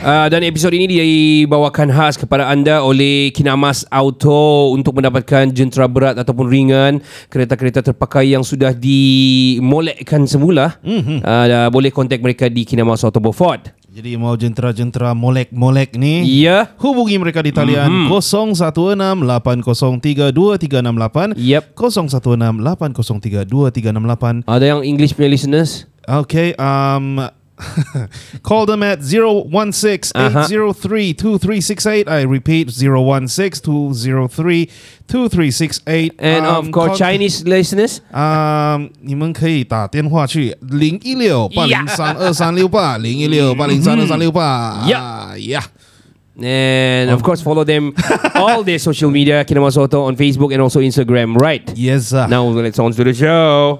Uh, dan episod ini dibawakan khas kepada anda oleh Kinamas Auto untuk mendapatkan jentera berat ataupun ringan kereta-kereta terpakai yang sudah dimolekkan semula. Mm-hmm. Uh, boleh kontak mereka di Kinamas Auto Beaufort. Jadi mau jentera-jentera molek-molek ni Ya. Hubungi mereka di talian mm-hmm. 016-803-2368 Yep. 016-803-2368 Ada yang English punya listeners? Okay, um... Call them at 016-803-2368 I repeat, 016-203-2368 And of Um, course call- Chinese listeners? Um, 你们可以打电话去零一六八零三二三六八零一六八零三二三六八。 Yeah. yeah. And of course follow them all their social media Kinamas Auto on Facebook and also Instagram, right? Yes. sir. Now let's on to the show.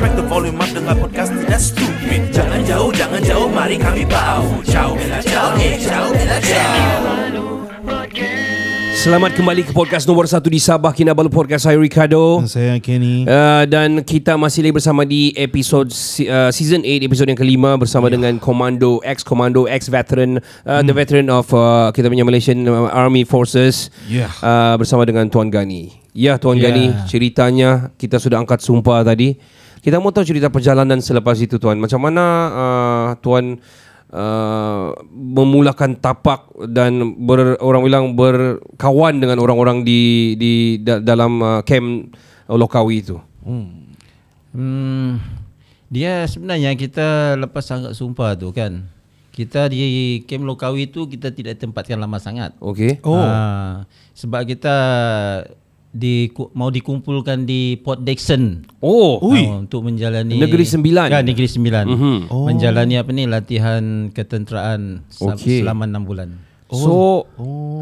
Crack the volume up dengar podcast tidak stupid Jangan jauh, jangan jauh, mari kami bau Ciao, bella ciao, eh ciao, bella ciao Selamat kembali ke podcast nombor satu di Sabah Kinabalu Podcast saya Ricardo. Saya Kenny. Uh, dan kita masih lagi bersama di episod si- uh, season 8 episod yang kelima bersama yeah. dengan Komando ex Komando ex veteran uh, the veteran of uh, kita punya Malaysian uh, Army Forces Yeah. uh, bersama dengan Tuan Gani. Ya Tuan Yeah. Gani ceritanya kita sudah angkat sumpah tadi. Kita mau tahu cerita perjalanan selepas itu Tuan. Macam mana uh, Tuan uh, memulakan tapak dan ber, orang bilang berkawan dengan orang-orang di di da, dalam uh, camp Lokawi itu. Hmm, dia sebenarnya kita lepas sangat sumpah tu kan. Kita di kem Lokawi tu kita tidak tempatkan lama sangat. Okey. Oh. Ah, sebab kita di mau dikumpulkan di Port Dickson. Oh. Ah, untuk menjalani Negeri Sembilan. Ya, Negeri Sembilan. Mhm. Oh. Menjalani apa ni latihan ketenteraan Okey. selama enam bulan. So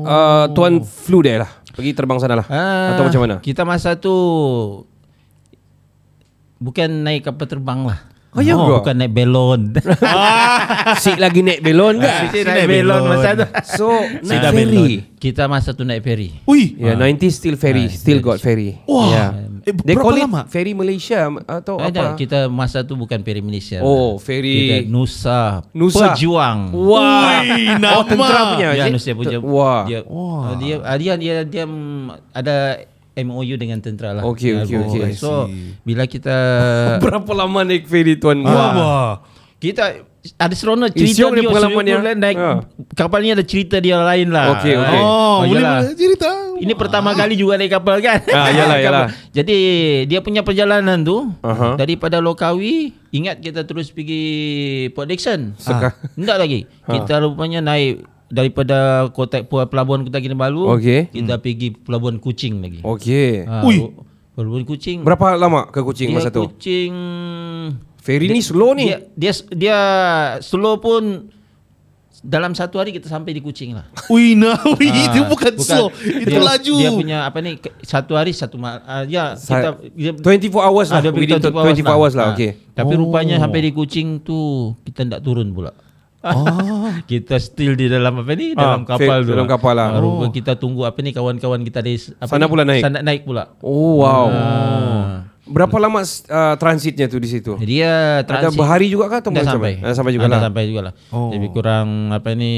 uh, tuan flew there lah. Pergi terbang sana lah. Ah, Atau macam mana? Kita masa tu bukan naik kapal terbang lah. Oh, ya ke? bukan naik belon. Sik lagi naik belon ke? Kita naik belon masa tu. So naik ferry. Kita masa tu naik ferry. Ui. Yeah, 90 still ferry, still got ferry. Wah. Yeah. Eh, They call it lama? ferry Malaysia atau Ada, apa? kita masa tu bukan ferry Malaysia. Oh, Kita ferry Nusa, Nusa. Pejuang. Wah. nama. Oh, tentera punya. Ya, it? Nusa Pejuang. Wah. Dia, oh, dia, dia, dia, dia, mm, ada MOU dengan tentera lah. Okey, Ya, okey, oh, okey. So, bila kita Berapa lama naik ferry tuan? Wah. kita ada seronok cerita dia dia, pengalaman dia. naik Ha. kapal ni ada cerita dia lain lah. Okey, okey. Oh, boleh yalah. boleh cerita. Ini pertama kali juga naik kapal kan. Ah, yalah, yalah. Jadi dia punya perjalanan tu Aha. daripada Lokawi ingat kita terus pergi Port Dickson. Ah. Tidak lagi. Kita rupanya naik daripada kota pelabuhan Kota Kinabalu Okey. kita pergi pelabuhan Kuching lagi. Okey. Ah, Ui. Pelabuhan Kuching. Berapa lama ke Kuching dia masa tu? Kuching Ferry ni slow ni. dia, dia dia slow pun dalam satu hari kita sampai di Kuching lah. Ui, nah, ui, Ah, itu bukan, slow. Itu dia, laju. Dia punya apa ni satu hari satu mal uh, ya kita dia, 24 hours lah. Ah, dia Within pergi 24 hours lah. Ah. Okey. Tapi Oh. rupanya sampai di Kuching tu kita tidak turun pula. kita still di dalam apa ni dalam Ah, kapal tu. dalam kapal lah. Ah, rupa kita tunggu apa ni kawan-kawan kita di apa Sana ni, pula naik? Sana naik pula. Oh wow. Ah. Berapa lama uh, transitnya tu di situ? Dia Ada transit berhari juga kah atau macam sampai. Dah sampai juga Ah, lah. sampai juga lah. Oh. Lebih kurang apa ni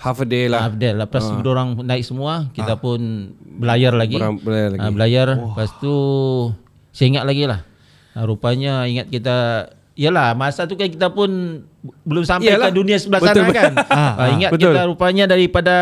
Half a day lah. Update lah. Lepas uh. orang naik semua, kita pun belayar lagi. Berang- belayar lagi. Ah, belayar. Lepas tu saya ingat lagi lah. Ah, rupanya ingat kita Yalah masa tu kan kita pun belum sampai Yalah. ke dunia sebelah Betul, sana betul. kan. Ah, Ah, ingat betul. kita rupanya daripada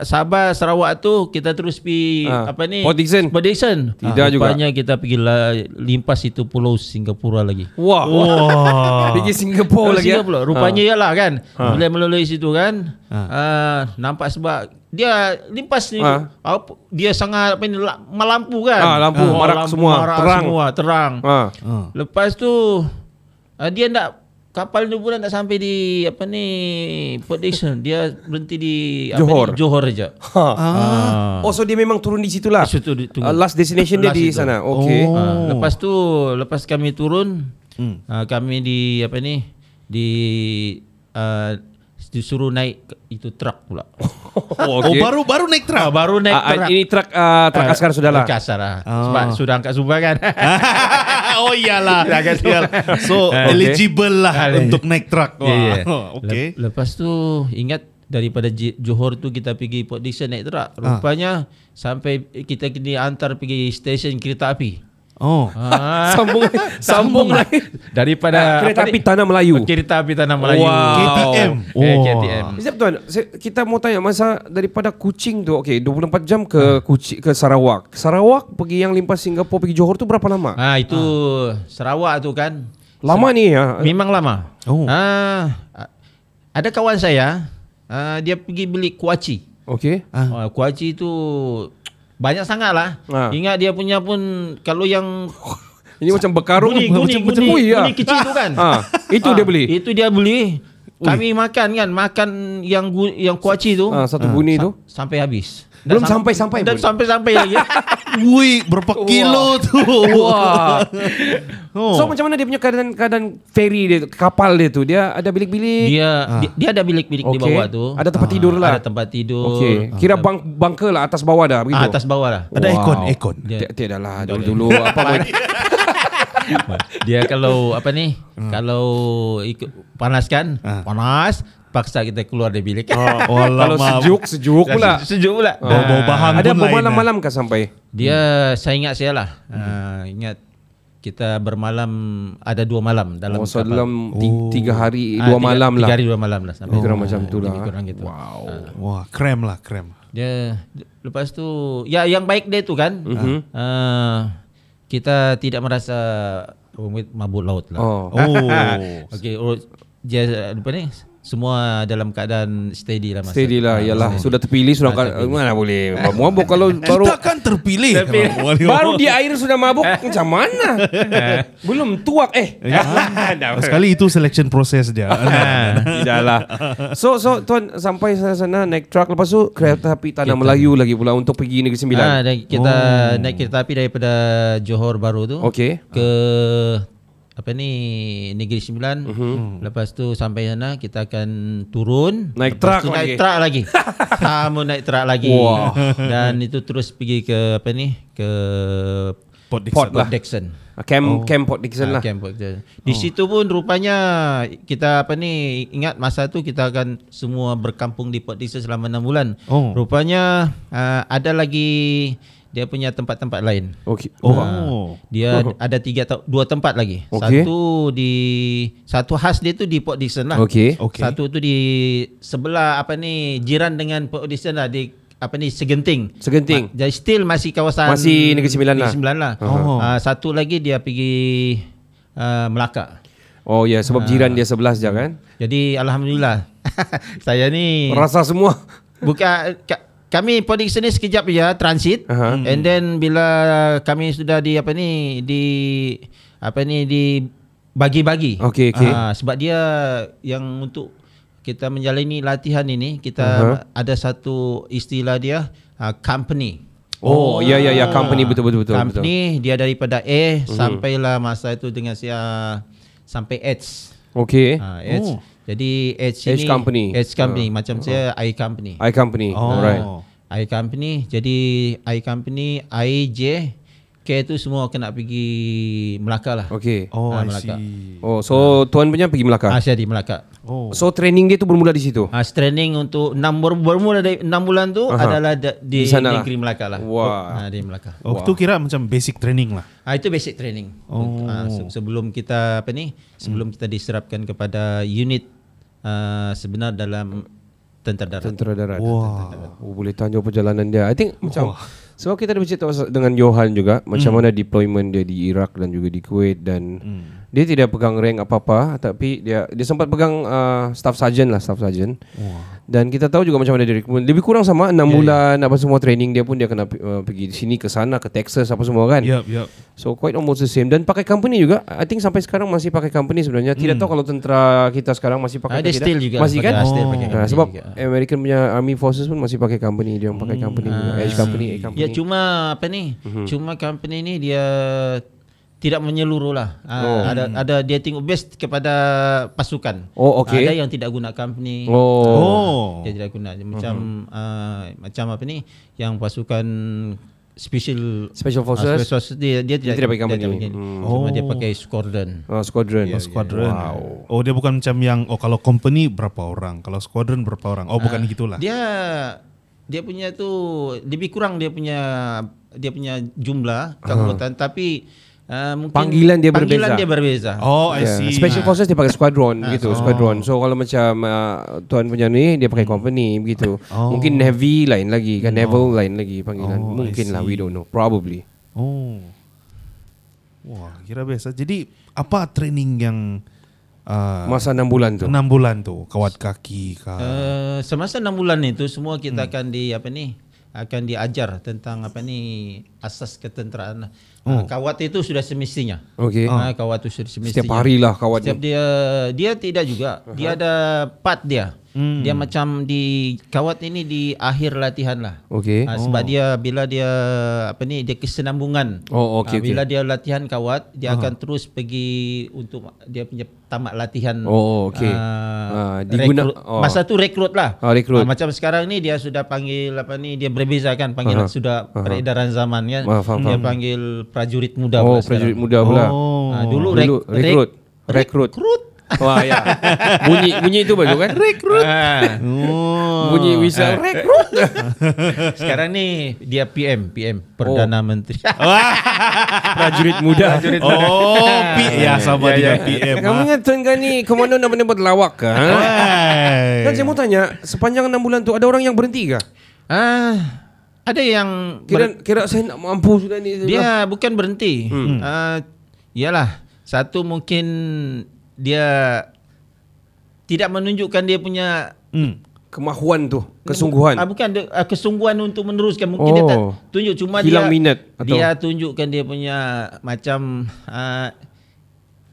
Sabah Sarawak tu kita terus pergi Ah, apa ni? Port Dickson. Port Dickson. Tidak juga. Rupanya kita pergi la, limpas itu pulau Singapura lagi. Wah. Wah. Pergi Singapura lagi. ya? Singapura. Rupanya Ah. ialah kan. Bila melalui situ kan. ah, nampak sebab dia limpas ni apa, dia sangat apa ni la- melampu kan. Ah, lampu, marak semua, marak terang. semua, terang. Ah. Ah. Lepas tu uh, dia nak kapal tu pun nak sampai di apa ni Port Dickson. Dia berhenti di Johor. Apa ni, Johor aja. Ha. Ah. Oh so dia memang turun di situ lah. Situ. Uh, last destination dia Last di itu. sana. Okay. Oh. Ah, lepas tu lepas kami turun Hmm. uh, kami di apa ni di uh, disuruh naik itu truk pula. Oh, Oh, baru baru naik Ah, truk. baru naik Ah, ah, truk. ini truk uh, truk askar sudah lah. Truk askar lah. Ah. Sebab sudah angkat sumpah kan. oh iyalah. Iyalah. So Okay. eligible lah Ah, untuk naik truk. Wah. Ya. Oh, Okay. Le- lepas tu ingat daripada Johor tu kita pergi Port Dickson naik truk. Ah. Rupanya sampai kita kena hantar pergi stesen kereta api. Oh. Ah. Sambung sambung lagi. Daripada Kereta apa api? Tanah Melayu. Kereta api Tanah Melayu. Wow. KTM. Eh, Oh. KTM. Sekejap tuan, kita mau tanya masa daripada Kuching tu, okey 24 jam ke Kuching ke Sarawak. Sarawak pergi yang limpas Singapura pergi Johor tu berapa lama? Ah itu Sarawak tu kan. Lama ni ya. Memang lama. Oh. Ah ada kawan saya, ah, dia pergi beli kuaci. Okey. Ah. kuaci tu banyak sangat lah. Ah. Ingat dia punya pun kalau yang Ini macam berkarung guni macam guni macam guni, ui ya. guni kecil tu kan. Ah, itu dia beli. Itu dia beli. Kami makan kan, makan yang gu, yang kuaci tu Ah, satu bunyi tu. sampai habis. Belum sampai-sampai Dah pun. sampai-sampai lagi. Wih, berapa kilo tu? Wah. Oh. So macam mana dia punya keadaan keadaan ferry dia, kapal dia tu? Dia ada bilik-bilik. dia, dia dia ada bilik-bilik di Okey. bawah tu. Ada tempat tidur lah. Ada tempat tidur. Okey. Kira bang bunker lah atas bawah dah begitu. Ah, atas bawah lah. Ada ekon, ekon. Dia tiada lah dulu-dulu apa pun. Dia kalau apa ni? Kalau ikut panas kan? Panas, paksa kita keluar dari bilik. Oh, Kalau sejuk sejuk pula. Sejuk pula. Bau-bau bahan Ada pun lain. bermalam-malam kah sampai? Dia saya ingat saya lah. Ah, ingat kita bermalam ada dua malam dalam Oh, so kapal. dalam ti- tiga hari Ah, dua tiga- malam tiga lah. hari dua malam lah sampai. Kurang macam tu lah. Kurang gitu. Wow. Wah, krem lah, krem. Dia lepas tu ya yang baik dia tu kan. Mhm. ah, kita tidak merasa oh, mabuk laut lah. Oh. Oh. Okey, oh, dia apa ni? Semua dalam keadaan steady lah masa. Steady lah, Ah, yalah. steady. Sudah terpilih, sudah kan, mana boleh mabuk kalau baru Kita kan terpilih. baru di air sudah mabuk macam mana? Belum tuak eh. Dah. Sekali itu selection proses dia. Tidaklah. So so tuan sampai sana, sana naik truck lepas tu kereta api Tanah Melayu lagi pula untuk pergi Negeri Sembilan. Ah, dan kita naik kereta api daripada Johor baru tu. Okey. Ke apa ni Negeri Sembilan. Lepas tu sampai sana kita akan turun. Naik Lepas truck tu naik lagi. truck lagi. Kamu naik truck lagi. Wah. Dan itu terus pergi ke apa ni? Ke Port Port Dickson. lah. Dixon. Camp Camp Port Dickson Ah, lah. Camp Port Dickson. Di situ pun rupanya kita apa ni ingat masa tu kita akan semua berkampung di Port Dickson selama 6 bulan. Oh. Rupanya uh, ada lagi dia punya tempat-tempat lain. Okey. Oh. Dia ada tiga dua tempat lagi. Okey. Satu di satu khas dia tu di Port Dickson lah. Okey. Okey. Satu tu di sebelah apa ni jiran dengan Port Dickson lah di apa ni Segenting. Segenting. Ma- jadi still masih kawasan Masih Negeri Sembilan lah. Negeri Sembilan lah. Oh. Ah, satu lagi dia pergi uh, Melaka. Oh ya, sebab jiran dia sebelah saja kan. Jadi alhamdulillah saya ni Rasa semua. bukan ka, kami Port Dickson ni sekejap je transit Aha. and then bila kami sudah di apa ni di apa ni di bagi-bagi. Okey, okey. Ah, sebab dia yang untuk kita menjalani latihan ini kita Aha. ada satu istilah dia uh, company. Oh, ya ya ya company betul betul betul. betul. company dia daripada A sampailah masa itu dengan saya sampai H. Okey. Ha, H. Oh. Jadi H H ini company. H company macam saya I company. I company. Oh. Alright. I company. Jadi I company I J care tu semua kena pergi Melaka lah. Okay. Oh, Ah, I Melaka. see. Oh, so tuan punya pergi Melaka. Ah, saya di Melaka. Oh. So training dia tu bermula di situ. Ah, training untuk 6 bermula dari 6 bulan tu Aha. adalah da, Di di, sana lah. negeri Melaka lah. Wah. Ah, di Melaka. Oh, tu kira macam basic training lah. Ah, itu basic training. Oh. Se- sebelum kita apa ni? Sebelum kita diserapkan kepada unit ah, sebenar dalam tentera darat. Tentera darat. Wah. Oh, boleh tanya perjalanan dia. I think macam sebab kita ada bercerita dengan Johan juga macam mana deployment dia di Iraq dan juga di Kuwait dan dia tidak pegang rank apa-apa tapi dia dia sempat pegang uh, staff sergeant lah staff sergeant. Dan kita tahu juga macam mana dia recruitment. Lebih kurang sama 6 bulan apa semua training dia pun dia kena uh, pergi sini ke sana ke Texas apa semua kan. Yup, yup. So quite almost the same dan pakai company juga. I think sampai sekarang masih pakai company sebenarnya. Tidak tahu kalau tentera kita sekarang masih pakai Ah, ke dia tidak. still juga Masih kan? ah, still pakai Ah, company sebab juga. American punya Army Forces pun masih pakai company dia orang pakai company juga. Edge company, A company. Ya cuma apa ni? Mhm. Cuma company ni dia tidak menyeluruh lah. Ah, Oh. Ada ada dia tengok base kepada pasukan. Oh, okey. Ada yang tidak guna company. Oh. Oh. Dia tidak guna macam ah, macam apa ni? Yang pasukan special Special ah, Forces. special forces dia dia tidak tidak pakai company. pakai. Hmm. Cuma dia Oh. pakai squadron. Ah, squadron. Oh, squadron. Oh, dia bukan macam yang oh kalau company berapa orang, kalau squadron berapa orang. Oh, bukan gitulah. Dia dia punya tu lebih kurang dia punya dia punya jumlah keanggotaan tapi uh, mungkin Panggilan dia panggilan berbeza. dia berbeza. Oh, I Yeah. see. Special Forces dia pakai squadron Ah, gitu, squadron. So kalau macam uh, tuan punya ni dia pakai company begitu. Oh. Mungkin Navy lain lagi kan, Naval lain lagi panggilan. Oh, Mungkin lah, we don't know. Probably. Oh. Wah, kira biasa. Jadi apa training yang uh, Masa 6 bulan tu. enam bulan tu kawat kaki kah? Uh, semasa 6 bulan itu semua kita akan di apa ni akan diajar tentang apa ni asas ketenteraan. Uh, kawat itu sudah semestinya. Okey. Ah, kawat itu sudah semestinya. Setiap hari lah kawat Setiap dia dia tidak juga. Dia ada part dia. Dia macam di kawat ini di akhir latihan lah. Okey. Ah, sebab dia bila dia apa ni dia kesenambungan. Oh, okey, Ah, bila dia latihan kawat dia akan terus pergi untuk dia punya tamat latihan. Oh, okey. Ah, ah, diguna- rekrut. oh. Masa tu rekrut lah. Ah, rekrut. Ah, macam sekarang ni dia sudah panggil apa ni dia berbeza kan panggilan Aha. sudah peredaran zaman kan. Ah, faham, dia faham. panggil prajurit muda Oh, prajurit sekarang. muda pula. Oh. Ah, dulu, Dulu rek- rekrut. rek- Rekrut. rekrut. Wah ya. Bunyi bunyi itu bagus kan? Rekrut. Oh. Bunyi whistle rekrut. Sekarang ni dia PM, PM Perdana Menteri. Prajurit muda. Oh, P ya sama Ya, dengan ya. PM. Kamu ingat tuan kan ni komando nak buat lawak ke? Ha? Hai. Kan saya mau tanya, sepanjang 6 bulan tu ada orang yang berhenti ke? ah, ada yang Kira kira saya nak mampu sudah ni. ber- dia bukan berhenti. Hmm. Ah, iyalah, satu mungkin dia tidak menunjukkan dia punya Hmm. kemahuan tu, kesungguhan. Ah, bukan dia, ah, kesungguhan untuk meneruskan. Mungkin dia tak Oh. tunjuk cuma Hilang dia minat atau- dia tunjukkan dia punya macam ah,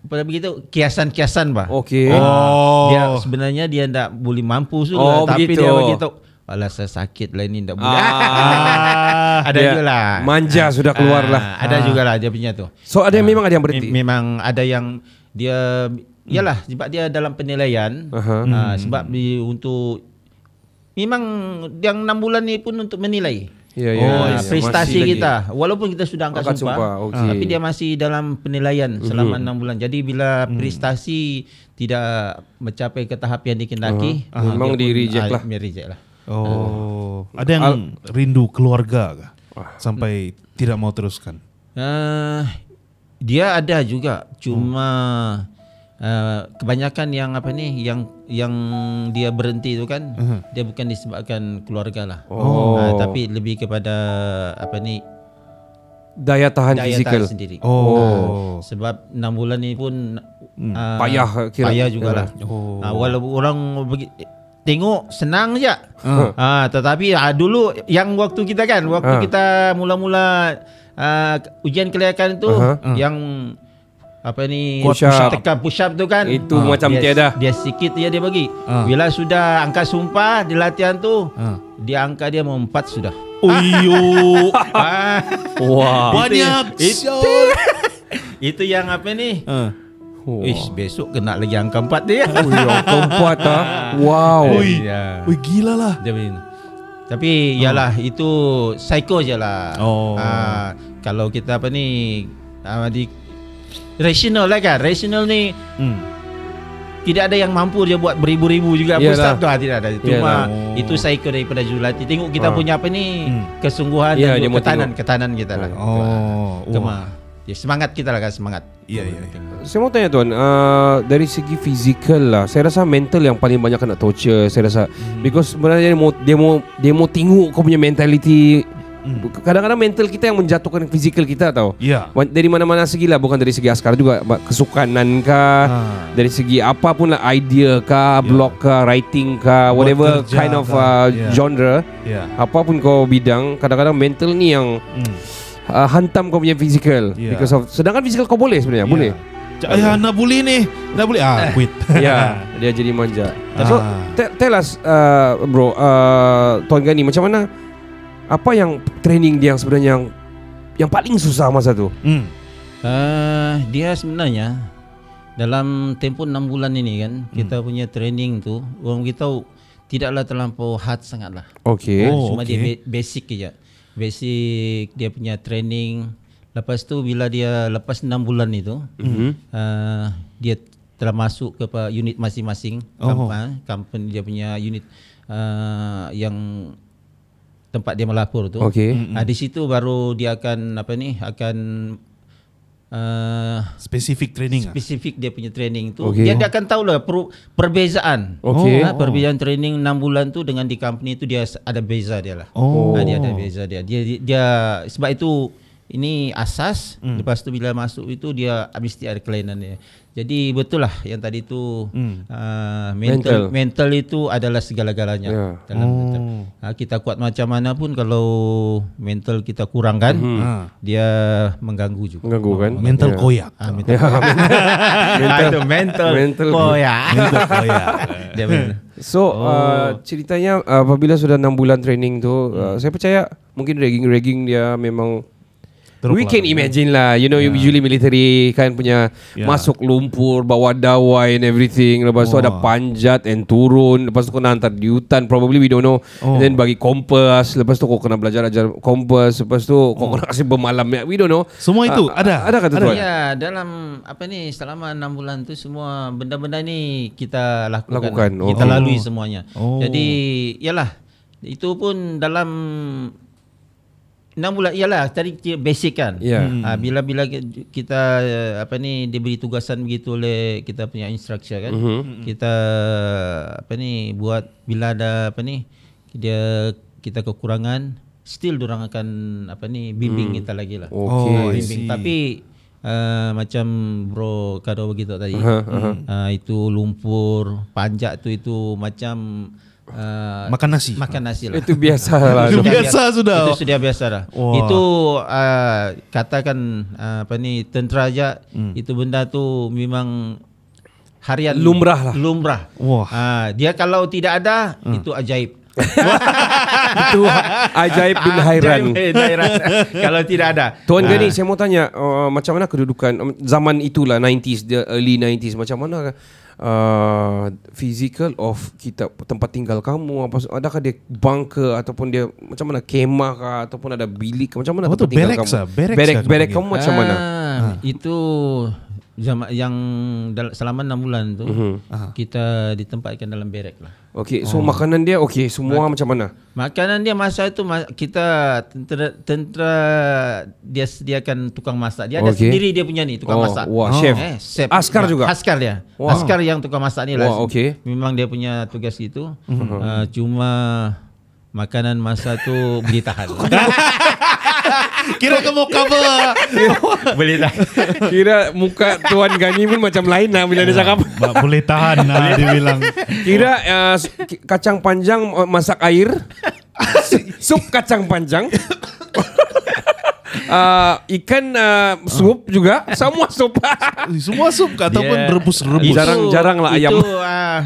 apa begitu kiasan-kiasan bah. Okey. Oh. Dia sebenarnya dia tak boleh mampu juga Oh, tapi begitu. dia begitu. Alah saya sakit lah ini tak boleh. Ah, ada dia juga lah. manja sudah keluar lah. Ah, Ada juga lah dia punya tu. So ada yang memang ada yang berhenti. memang ada yang dia Yalah sebab dia dalam penilaian Aha. ah, sebab di untuk memang yang 6 bulan ni pun untuk menilai Ya, ya, Ah, ya, ya. prestasi Masih lagi. kita walaupun kita sudah angkat, Angkat sumpah, sumpah, okey. tapi dia masih dalam penilaian selama 6 bulan jadi bila prestasi tidak mencapai ke tahap yang dikendaki Aha. Memang dia pun, di-reject ah, lah. di-reject lah Oh, ada yang rindu keluarga kah? Sampai tidak mau teruskan. Uh, dia ada juga cuma uh, kebanyakan yang apa ni yang yang dia berhenti tu kan dia bukan disebabkan keluarga lah Oh. uh, tapi lebih kepada apa ni Daya tahan daya fizikal. tahan sendiri Oh. sebab 6 bulan ni pun uh, Payah kira. payah jugalah Oh. uh, walaupun orang bagi, tengok senang je uh. tetapi uh, dulu yang waktu kita kan waktu Ah. kita mula-mula uh, ujian kelayakan tu Aha. yang apa ni Push up. tekan push up tu kan Itu Ah, macam dia, tiada. dia sikit dia dia bagi Ah. bila sudah angkat sumpah di latihan tu Ah. dia angka dia mau empat sudah Uyo. ah, Wah. Banyak Itu- sial. itu yang apa ni Ah. Wah. Ish, besok kena lagi angka empat dia Oh, yang keempat ah. Wow. Ui. Ya. Ui gila lah. Tapi ialah itu psycho je lah. Oh. Ah, kalau kita apa ni uh, di rational lah kan. Rational ni Hmm. tidak ada yang mampu dia buat beribu-ribu juga Yalah. up tu ah, tidak ada. Cuma Yalah. itu cycle daripada Julati. Tengok kita Ah. punya apa ni Hmm. kesungguhan Ya, dan ketahanan tengok. ketahanan kita lah. Oh, wah. Ya, semangat kita lah kan semangat. Iya, iya. Saya mau tanya tuan, uh, dari segi fizikal lah, saya rasa mental yang paling banyak kena torture. Saya rasa Hmm. because sebenarnya dia mau dia mau dia mau tengok kau punya mentality. Hmm. Kadang-kadang mental kita yang menjatuhkan fizikal kita tau. Wa- Dari mana-mana segi lah Bukan dari segi askar juga Kesukanan kah Ah. Dari segi apapun lah Idea kah Blog kah Writing kah Buat Whatever kind of kah. uh, Ya. genre Ya. Apapun kau bidang Kadang-kadang mental ni yang Hmm. uh, Hantam kau punya physical Ya. Because of Sedangkan physical kau boleh sebenarnya Boleh Ja- Ya, nak boleh ni. Nak boleh. Ah, quit. Ya Dia jadi manja So Ah. te- Tell us uh, Bro uh, Tuan Gani Macam mana Apa yang Training dia yang sebenarnya Yang yang paling susah masa tu Hmm. Uh, dia sebenarnya dalam tempoh 6 bulan ini kan Hmm. kita punya training tu orang kita tidaklah terlampau hard sangat lah. Okay Oh, Cuma okey. dia ba- basic je. Basic dia punya training. Lepas tu bila dia lepas 6 bulan itu Mhm. uh, dia telah masuk ke unit masing-masing Oh. oh. company dia punya unit uh, yang tempat dia melapor tu. Okay Ah di situ baru dia akan apa ni akan uh, Spesifik training ah. spesifik dia punya training tu. Okey. Dia, dia akan tahu lah per, perbezaan. Okey. Ah, perbezaan training 6 bulan tu dengan di company tu dia ada beza dia lah. Oh. Ah, dia ada beza dia. Dia dia, dia sebab itu ini asas Hmm. lepas tu bila masuk itu dia mesti ada kelainan dia. Jadi betul lah yang tadi tu Hmm. uh, mental, Mental. mental itu adalah segala-galanya Ya. dalam Oh. Ha, kita kuat macam mana pun kalau mental kita kurang kan Ah. dia mengganggu juga. Mengganggu kan Mental Ya. koyak. Ah, mental. Ya, mental. itu mental. Mental. Ya. Mental koyak. dia. So Oh. uh, ceritanya uh, apabila sudah 6 bulan training tu uh, saya percaya mungkin ragging-ragging dia memang Teruk We lah. can imagine lah You know usually military kan punya Ya. Masuk lumpur Bawa dawai and everything Lepas tu Wah. ada panjat And turun Lepas tu kena hantar di hutan Probably we don't know Oh. And then bagi kompas Lepas tu kau kena belajar ajar kompas Lepas tu kau kena kasih bermalam ya. We don't know Semua itu Ah, ada? Ada kata Ada. tuan Ya, dalam apa ni selama 6 bulan tu semua benda-benda ni kita lakukan. Lakukan, oh. Kita Oh. lalui semuanya. Oh. Jadi yalah itu pun dalam 6 bulan yalah tadi basic kan. Ya. Hmm. Ah, bila-bila ki- kita eh, apa ni diberi tugasan begitu oleh kita punya instructor kan. Mhm. Kita apa ni buat bila ada apa ni dia kita kekurangan still orang akan apa ni bimbing kita lagi lah. Okay Oh, I bimbing. see. Tapi uh, macam bro Kado begitu tadi. Aha, aha. Uh, itu lumpur, panjat tu itu macam uh, Makan nasi. makan nasi lah. Itu biasa lah Itu biasa sudah. Itu sudah biasa dah. Wah. Itu uh, katakan uh, apa ni tentera aja itu benda tu memang harian Lumrah lah. Lumrah. Wah. Ah, dia kalau tidak ada itu ajaib. Itu ajaib bin hairan kalau tidak ada. Tuan. Gani saya mau tanya uh, Macam mana kedudukan um, Zaman itulah 90s the Early 90s Macam mana uh, Physical of kita Tempat tinggal kamu apa, Adakah dia bunker Ataupun dia Macam mana Kemah kah Ataupun ada bilik Macam mana tu? tempat tinggal kamu ah? Ah barrack kau kamu macam mana Ah, Itu zaman yang dal- selama 6 bulan tu Mhm. kita ditempatkan dalam berek lah. Okay so makanan dia Okay semua macam mana Makanan dia masa itu kita tentera, tentera dia sediakan tukang masak. Dia ada Okey. sendiri dia punya ni tukang Oh, masak. wah, chef. Eh, chef. Askar juga? Askar dia. Wah. Askar yang tukang masak ni lah. Wah, okey. Memang dia punya tugas itu. Mhm. Uh, cuma makanan masa tu boleh tahan. Kira kau mau cover. boleh tahan. Kira muka Tuan Gani pun macam lain lah Bila dia cakap Ba- boleh tahan nah, dia bilang. Kira uh, kacang panjang uh, masak air, sup kacang panjang, uh, ikan uh, sup juga, semua sup. Semua sup ataupun Dia- rebus-rebus. Itu- Jarang-jarang lah ayam. Itu ah,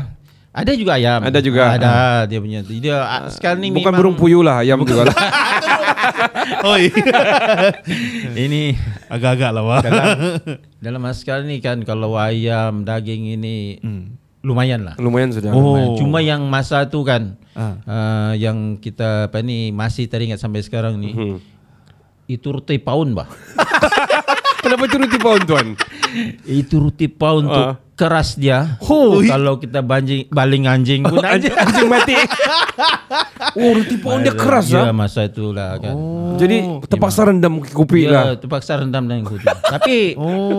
ada juga ayam. Ada juga. Ah, Ada dia punya. Dia ah, sekarang ni Bukan memang burung puyuh lah, ayam juga lah. Oi. ini Agak-agak lah wah. dalam dalam askar ni kan kalau ayam daging ini lumayan lah. Lumayan sudah. Oh. Lumayan. Cuma yang masa tu kan Ah. uh, yang kita apa ni masih teringat sampai sekarang ni. Hmm. itu roti pound bah. Kenapa itu roti pound tuan? itu roti pound tu Ah. keras dia. Oh. Kalau kita banjing baling anjing pun Anjing, anjing mati. oh, roti pound dia keras Ya ah. masa itulah kan. Oh. Jadi terpaksa rendam kopi Dia lah. terpaksa rendam dengan kopi. Tapi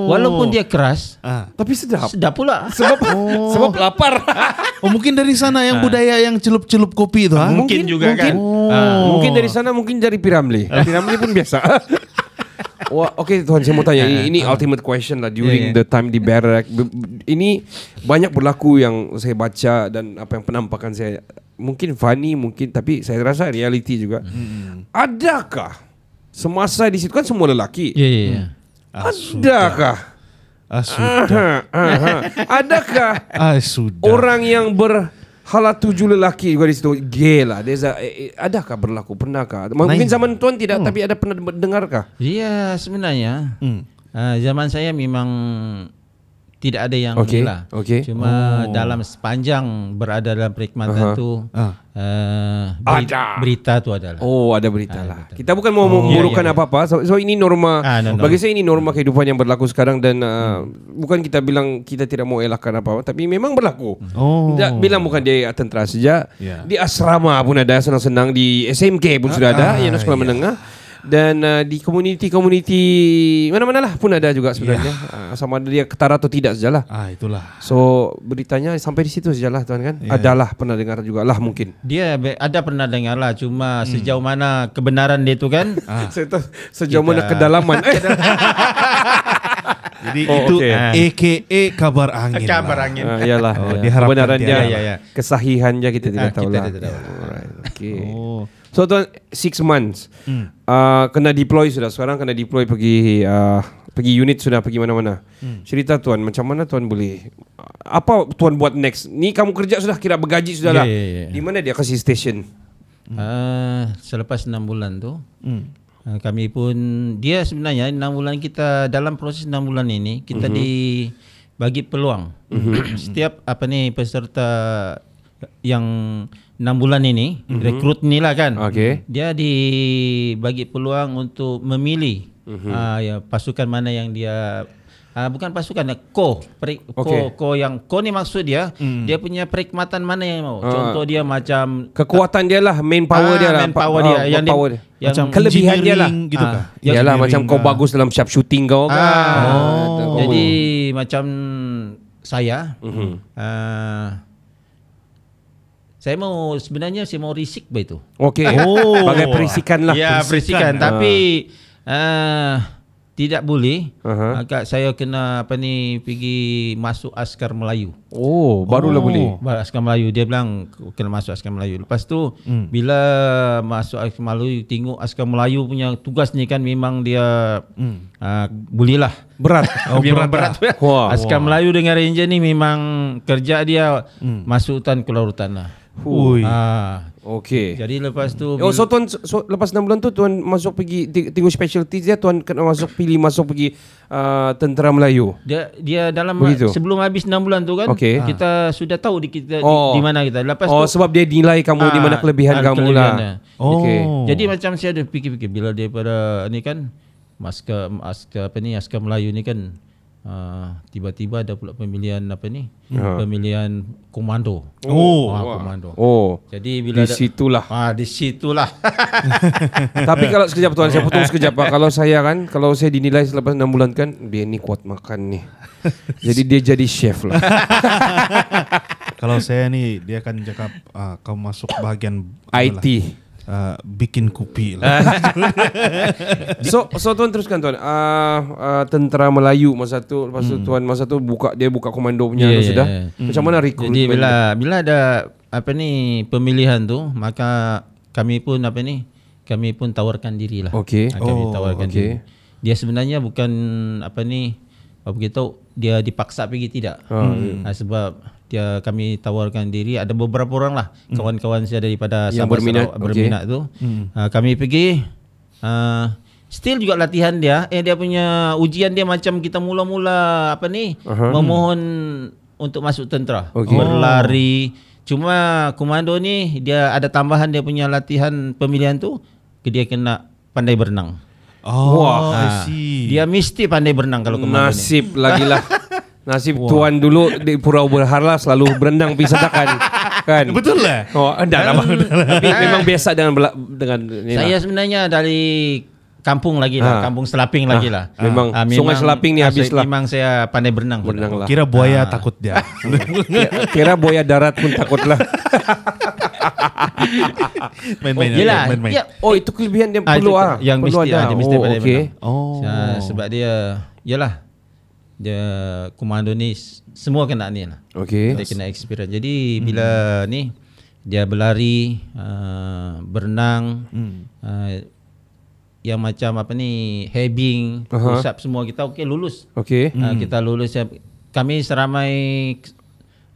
walaupun dia keras, Ah. Tapi sedap. sedap pula. Sebab sebab lapar. Oh mungkin dari sana yang budaya yang celup-celup kopi itu ha? Mungkin juga mungkin, kan. Ah. Mungkin dari sana mungkin dari Piramli. Piramli pun biasa. Wah, okay Tuhan saya mau tanya ini, ini ultimate question lah during Yeah, yeah. the time di Barak. B- b- Ini banyak berlaku yang saya baca dan apa yang penampakan saya mungkin funny mungkin tapi saya rasa reality juga. Adakah semasa di situ kan semua lelaki? Ya ya ya. Adakah? Ah, sudah. Aha, aha. Adakah Ah, sudah. orang yang berhala tujuh lelaki juga di situ gay lah. There's a- eh, eh, adakah berlaku? Pernahkah? Mungkin zaman tuan tidak, tapi ada pernah dengarkah? Dia sebenarnya Hmm. uh, zaman saya memang tidak ada yang Okey, gila. okey. Cuma dalam sepanjang berada dalam perkhidmatan Aha. tu Ah. uh, beri- Ada. berita tu adalah. Oh, ada berita Ah, lah. betul. Kita bukan mau memburukan Ya, ya, ya. apa-apa. So, so ini norma. Ah, no, no. Bagi saya ini norma kehidupan yang berlaku sekarang dan uh, bukan kita bilang kita tidak mau elakkan apa-apa, tapi memang berlaku. Oh. Bilang bukan di tentera saja. Ya. Di asrama pun ada senang-senang di SMK pun sudah ada ah, yang sekolah ya. menengah dan uh, di komuniti-komuniti mana-mana lah pun ada juga sebenarnya. Uh, sama ada dia ketara atau tidak sajalah. Ah, itulah. So beritanya sampai di situ sajalah tuan kan. Ya. Adalah pernah dengar juga lah mungkin. Dia ada pernah dengar lah cuma Hmm. sejauh mana kebenaran dia tu kan. Ah. Sejauh mana Kita- kedalaman. Eh, Jadi Oh, itu okey. AKA kabar angin. Kabar lah. angin. Ah, iyalah. Oh, ya. diharapkan Kebenaran dia, tiada. Ya, ya, ya. kesahihannya kita tidak Ah, tahu kita lah. tidak tahu. Alright, okay. Oh. So tuan six months Hmm. uh, kena deploy sudah sekarang kena deploy pergi uh, pergi unit sudah pergi mana-mana. Hmm. Cerita tuan macam mana tuan boleh apa tuan buat next? Ni kamu kerja sudah kira bergaji sudah lah. ya, ya. Di mana dia kasih station? Uh, selepas enam bulan tu Hmm. uh, kami pun dia sebenarnya enam bulan kita dalam proses enam bulan ini kita Mhm. dibagi peluang setiap apa ni peserta yang enam bulan ini rekrut ni lah kan. Okey. dia dibagi peluang untuk memilih Mhm. uh, ya pasukan mana yang dia uh, bukan pasukan uh, ko peri, Okey. ko ko yang ko ni maksud dia dia punya perkhidmatan mana yang mau Ah. contoh dia macam Kekuatan dia lah, main power Ah, dia lah. main power dia. Ah, Yang dia- power dia. yang Macam kelebihan dia lah. gitu Ah. kah? Ya, Yalah macam kau engineering, bagus dalam sharp shooting kau kan. Ah, Oh. Jadi macam saya Mhm. uh, saya mau sebenarnya saya mau risik begitu. Okey. Oh. Bagai perisikan lah. Ya, perisikan. Ah. Tapi uh, tidak boleh. Aha. Agak saya kena apa ni pergi masuk askar Melayu. Oh, barulah Oh. boleh. Baru askar Melayu dia bilang kena masuk askar Melayu. Lepas tu Hmm. bila masuk askar Melayu tengok askar Melayu punya tugas ni kan memang dia Hmm. uh, bolehlah. Berat. Oh, memang berat berat. Wah. Askar Melayu dengan ranger ni memang kerja dia Hmm. masuk hutan keluar hutan lah. Ui. Ah, Okey. jadi lepas tu Oh, so tuan so, lepas 6 bulan tu tuan masuk pergi tengok specialty dia tuan kena masuk pilih masuk pergi uh, tentera Melayu. dia dia dalam Begitu? sebelum habis 6 bulan tu kan Okey. kita sudah tahu di kita Oh. di, di mana kita. Lepas oh, tu sebab dia nilai kamu di Ah, mana kelebihan kamu lah. Oh. Okey. Jadi macam saya ada fikir-fikir bila daripada ni kan masker masker apa ni askar Melayu ni kan uh, tiba-tiba ada pula pemilihan apa ni Ha. pemilihan komando. Oh. Ah, komando. Oh. Jadi bila Di situlah. ah di situlah. Tapi kalau sekejap tuan saya potong sekejap Pak. Kalau saya kan kalau saya dinilai selepas 6 bulan kan dia ni kuat makan ni. Jadi dia jadi chef lah. Kalau saya ni dia akan cakap ah, kau masuk bahagian IT. Ah, bikin kopi lah. So so tuan teruskan tuan. Uh, uh, tentera Melayu masa tu lepas tu tuan masa tu buka dia buka komando punya Ya, ya, sudah. ya. Macam mana rekrutmen? Jadi bila dia? bila ada apa ni pemilihan tu maka kami pun apa ni kami pun tawarkan diri lah. Okey. Ah, Kami Oh, tawarkan okey. diri. Dia sebenarnya bukan apa ni apa kita dia dipaksa pergi tidak. Ah, Ah, sebab dia kami tawarkan diri ada beberapa orang lah kawan-kawan saya daripada Yang Sabah berminat, Sarawak berminat tu. Ah, kami pergi ah, still juga latihan dia eh dia punya ujian dia macam kita mula-mula apa ni Aha. memohon untuk masuk tentera Okey. berlari cuma komando ni dia ada tambahan dia punya latihan pemilihan tu dia kena pandai berenang Oh, Wah. I Ah, see. Dia mesti pandai berenang kalau komando ni. Nasib lagi lah. Nasib tuan dulu di Pulau Berhala selalu berenang pergi sedakan. Kan? Betul lah. Oh, enggak lah bang. Tapi memang biasa dengan bela, dengan ni Saya lah. sebenarnya dari kampung lagi lah, Ah. kampung Selaping lagi lah. memang Ah, Sungai Selaping ni habis lah. Memang saya pandai berenang. Berenang lah. Kira buaya takut dia. Kira, kira buaya darat pun takut lah. Main-main. Yelah, main-main. ya, Oh itu kelebihan dia Ah, perlu ah. yang perlu mesti ada. ah, dia mesti oh, okay. berenang. Oh. Ah, sebab dia, yalah, dia komando ni semua kena ni lah. Okay. Dia kena experience. Jadi bila ni dia berlari, uh, berenang, uh, yang macam apa ni, heaving, Aha. push up semua kita okey lulus. Okay. Uh, kita lulus. Kami seramai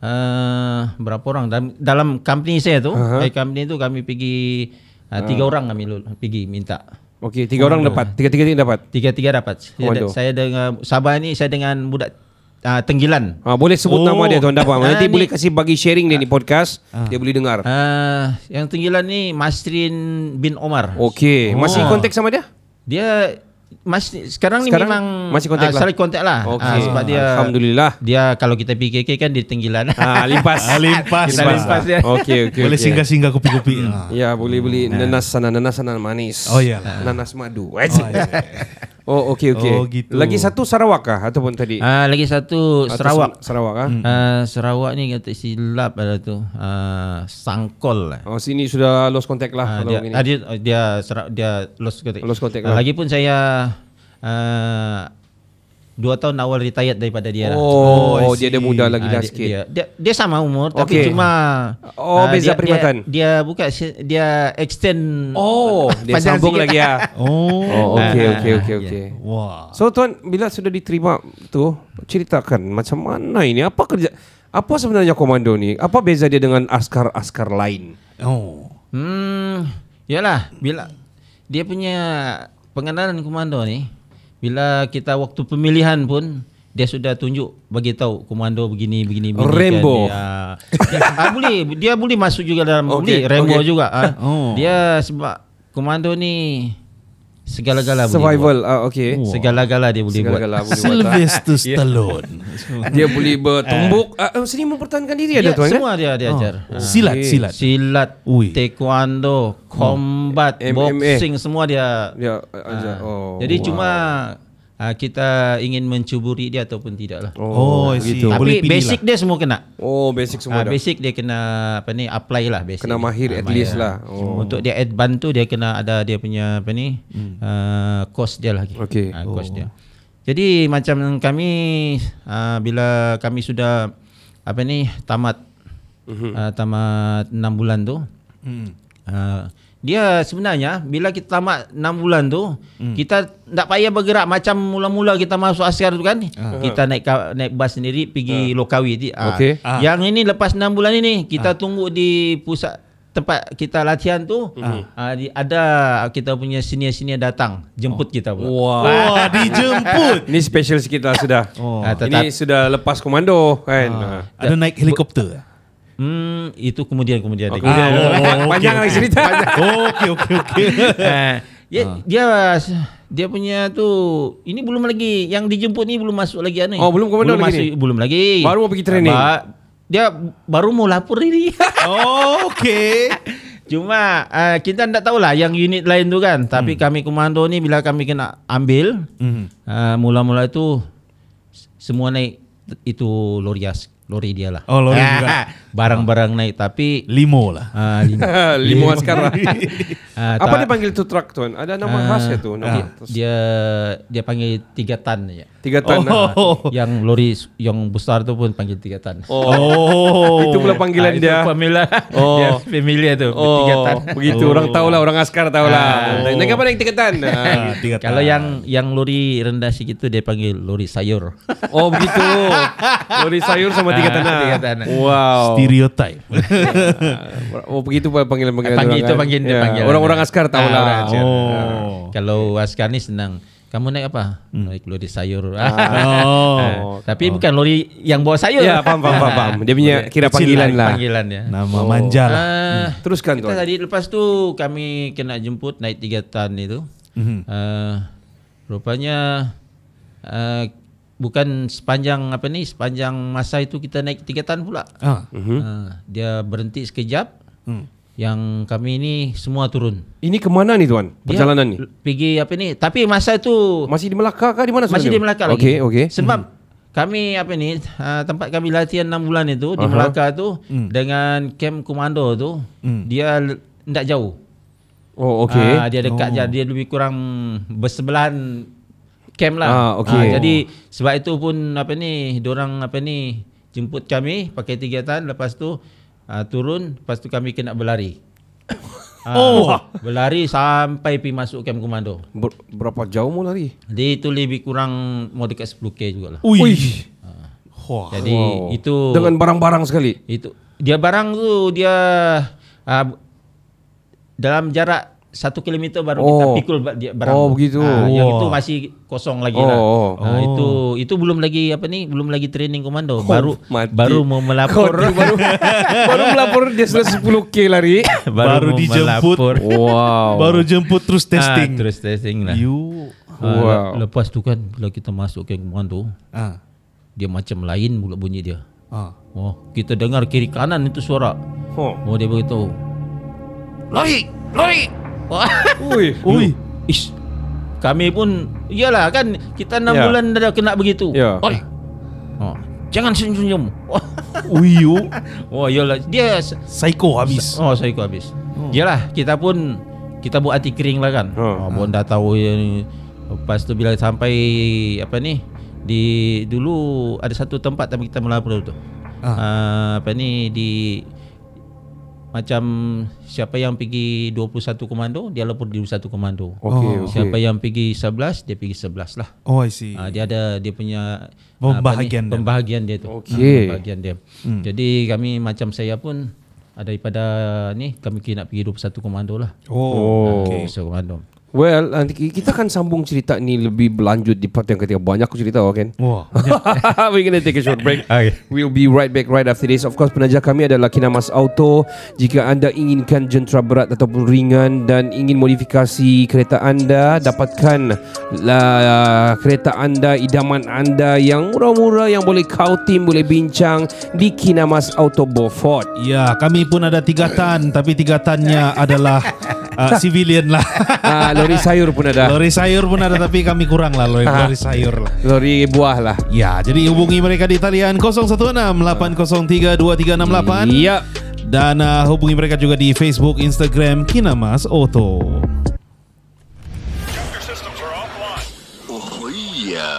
uh, berapa orang dalam, dalam company saya tu, Aha. uh company tu kami pergi uh, tiga orang kami lulus, pergi minta. Okay. Tiga orang dapat. Tiga-tiga ni dapat. Tiga-tiga dapat. Saya, Komando. saya dengan Sabah ni saya dengan budak uh, Tenggilan. Ah, boleh sebut Oh. nama dia tuan dapat. Nanti Ah, boleh ni- kasih bagi sharing dia ni podcast. Dia boleh dengar. Uh, yang Tenggilan ni Masrin bin Omar. Okay. Masih Oh. kontak sama dia? Dia mas sekarang, ni Sekarang memang masih kontak ah, lah? Kontak lah. Okey. Ah, sebab dia Alhamdulillah. Dia kalau kita PKK kan di Tenggilan. Ah, limpas. Ah, limpas. Kita limpas dia. Okey, okey. Boleh okey. singgah-singgah kopi-kopi. Ah. Ya, boleh beli nanas sana, nanas sana manis. Oh, iya. Nanas madu. Oh, okey okey. Oh, gitu. Lagi satu Sarawak kah ataupun tadi? Ah, lagi satu Atau Sarawak. Sem- Sarawak ah. Ah, Sarawak ni kata silap ada tu. Ah, Sangkol lah. Oh, sini sudah lost contact lah Ah, kalau dia, begini. dia dia dia lost contact. Lost contact Ah, lah. lagi pun saya uh, dua tahun awal retired daripada dia lah. Oh, I dia ada muda lagi Ah, dah dia, sikit. Dia, dia, dia sama umur Okey. tapi cuma Oh, ah, beza dia, perkhidmatan. Dia, dia bukan si- dia extend Oh, dia sambung sikit. lagi ah. Oh. Oh, okey Ah, okey ah, okey ya. okey. Wah. So tuan bila sudah diterima tu ceritakan macam mana ini apa kerja apa sebenarnya komando ni? Apa beza dia dengan askar-askar lain? Oh. Hmm, yalah bila dia punya pengenalan komando ni bila kita waktu pemilihan pun dia sudah tunjuk bagi tahu komando begini begini begini Rambo. kan dia, dia ah, boleh dia boleh masuk juga dalam Okey, boleh Rambo okey. juga ah. Oh. dia sebab komando ni segala-gala boleh Survival buat. ah okey. segala-gala dia boleh buat Segala-gala boleh buat. Sylvester Stallone. Dia boleh bertumbuk ah, oh, seni mempertahankan diri ada dia, tuan semua dia dia ajar Ah. Silat, Okey. silat. silat Ui. taekwondo combat MMA. boxing semua dia Dia ajar. Oh. Jadi wow. cuma uh, kita ingin mencuburi dia ataupun tidak lah. Oh, see. gitu. Boleh Tapi pilih basic dia semua kena. Oh, basic semua Uh, dah. basic dia kena apa ni apply lah basic. Kena mahir Ah, at least mahir. lah. Oh. Untuk dia advance tu dia kena ada dia punya apa ni uh, course dia lagi. Okey. Uh, course dia. Jadi macam kami uh, bila kami sudah apa ni tamat uh, tamat 6 bulan tu Uh, dia sebenarnya bila kita tamat 6 bulan tu hmm. kita tak payah bergerak macam mula-mula kita masuk askar tu kan uh. kita naik ka- naik bas sendiri pergi uh. Lokawi ti Ah. Okey. Ah. yang ini lepas 6 bulan ini kita tunggu di pusat tempat kita latihan tu uh. di, ada kita punya senior-senior datang jemput kita pula Wow. Wah, dijemput. Ini special sikit lah sudah. Oh. Ah, Ini sudah lepas komando kan. Ah. Ada naik helikopter. Hmm itu kemudian-kemudian Okey. Ah, oh, oh, Panjang okey, lagi cerita. Oh, okey okey okey. Eh, dia, dia dia punya tu ini belum lagi yang dijemput ni belum masuk lagi anu. Oh, belum komando belum lagi masuk, ni? belum lagi. Baru mau pergi training? Ba- dia baru mau lapor ini. Oh, okey. Cuma uh, kita tak tahulah yang unit lain tu kan. Tapi kami komando ni bila kami kena ambil Hmm. uh, mula-mula itu semua naik itu lori as, lori dia lah. Oh, lori juga. Barang-barang naik tapi Limo lah. uh. Lima askar lah. Ah, Apa tak- dia panggil tu truck tuan? Ada nama Ah, khas ya tu? Nama Dia dia panggil tiga tan je. tiga tan. Oh. Yang lori yang besar tu pun panggil tiga tan. Oh. Itu pula panggilan itu dia. Familiar. Oh. Dia familiar tu Oh, tiga tan. begitu orang tahu lah orang askar tahu lah. Oh. Naik apa naik tiga tan? Ah, tiga Kalau tan. yang yang lori rendah sikit tu dia panggil lori sayur. Oh begitu. Lori sayur sama tiga Ah, tanah. tiga tanah. Wow. Stereotype. Oh begitu panggilan panggilan. Panggil itu panggil dia panggil. Orang-orang askar tahu Ah, lah. Oh. Kalau askar ni senang. Kamu naik apa? Naik lori sayur. Oh. Ah, Tapi bukan lori yang bawa sayur. Ya faham faham faham. faham. Dia punya kira Kecil panggilan lah, lah. Panggilan dia. Nama manja lah. Ah, Teruskan Kita tuan. tadi lepas tu kami kena jemput naik tiga tan itu. Mhm. Uh, rupanya uh, bukan sepanjang apa ni sepanjang masa itu kita naik tiga tan pula. Ah. Uh, dia berhenti sekejap. Hmm. Yang kami ni semua turun. Ini kemana ni tuan? Dia Perjalanan ni? Pergi apa ni? Tapi masa itu Masih di Melaka kah di mana masih sebenarnya? di Melaka lagi. Okey, okey. Sebab kami apa ni uh, tempat kami latihan 6 bulan itu di Aha. Melaka tu dengan camp komando tu dia tidak jauh. Oh, okey. Ah, dia dekat oh. je dia lebih kurang bersebelahan camp lah. Ah, okey. jadi sebab itu pun apa ni orang apa ni jemput kami pakai tiga tan lepas tu uh, turun lepas tu kami kena berlari. Ah, Oh. berlari sampai pi masuk camp komando. Ber- berapa jauh mau lari? Dia itu lebih kurang mau dekat 10k jugalah. Ui. Ui. Wah. Jadi Wow. itu Dengan barang-barang sekali. itu dia barang tu dia uh, dalam jarak satu kilometer baru kita Oh. pikul ba- dia barang. Oh, tu. begitu. Ah, yang Wah. itu masih kosong lagi Oh, lah. oh. Ah, itu itu belum lagi apa ni? Belum lagi training komando. Oh, baru mati. baru mau melapor. Kau baru baru melapor dia sudah 10k lari. Baru mau dijemput. melapor. Wow. Baru jemput terus testing. Ah, terus testing lah. You. Ah, Wow. le- Lepas tu kan bila kita masuk ke komando, Ah. dia macam lain pula bunyi dia. Ah. Oh, kita dengar kiri kanan itu suara. Oh. Oh, dia beritahu. Lari, lari. Ui. Ui. Ish. Kami pun iyalah kan kita 6 Ya. bulan dah kena begitu. Ya. Oi. Oh, jangan senyum-senyum. Ui. Oh, iyalah dia Psycho habis. oh ikut habis. Iyalah kita pun kita buat hati kering lah kan. Ha. Oh, pun dah tahu yang lepas tu bila sampai apa ni di dulu ada satu tempat tapi kita melapor tu. Ah. Ah, apa ni di macam siapa yang pergi 21 komando dia lapor di 21 komando. Okey, Oh. okey. Siapa yang pergi 11 dia pergi 11 lah. Oh, I see. Ah, dia ada dia punya Pembahagian apa ni, dia. pembahagian dia tu. Okey. Ah, pembahagian dia. Jadi kami macam saya pun ah, daripada ni kami kena pergi 21 komando lah. Oh. Okay. 21 komando. Well, nanti kita akan sambung cerita ni lebih berlanjut di part yang ketiga. Banyak aku cerita, kan? Wah. We're gonna take a short break. Okay. We'll be right back right after this. Of course, penaja kami adalah Kinamas Auto. Jika anda inginkan jentera berat ataupun ringan dan ingin modifikasi kereta anda, dapatkan lah, kereta anda, idaman anda yang murah-murah yang boleh kau tim, boleh bincang di Kinamas Auto Beaufort. Ya, kami pun ada tiga tan, tapi tiga tannya adalah uh, civilian lah. Ah, lori sayur pun ada. Lori sayur pun ada, tapi kami kurang lah lori, Ah. lori sayur lah. Lori buah lah. Ya, jadi hubungi mereka di talian 016 803 2368 Ya. dan uh, hubungi mereka juga di Facebook, Instagram Kinamas Auto. Oh iya,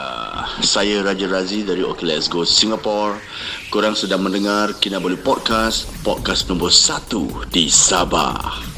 saya Raja Razi dari OK Let's Go Singapore. Korang sedang mendengar Kinabalu Podcast, podcast nombor 1 di Sabah.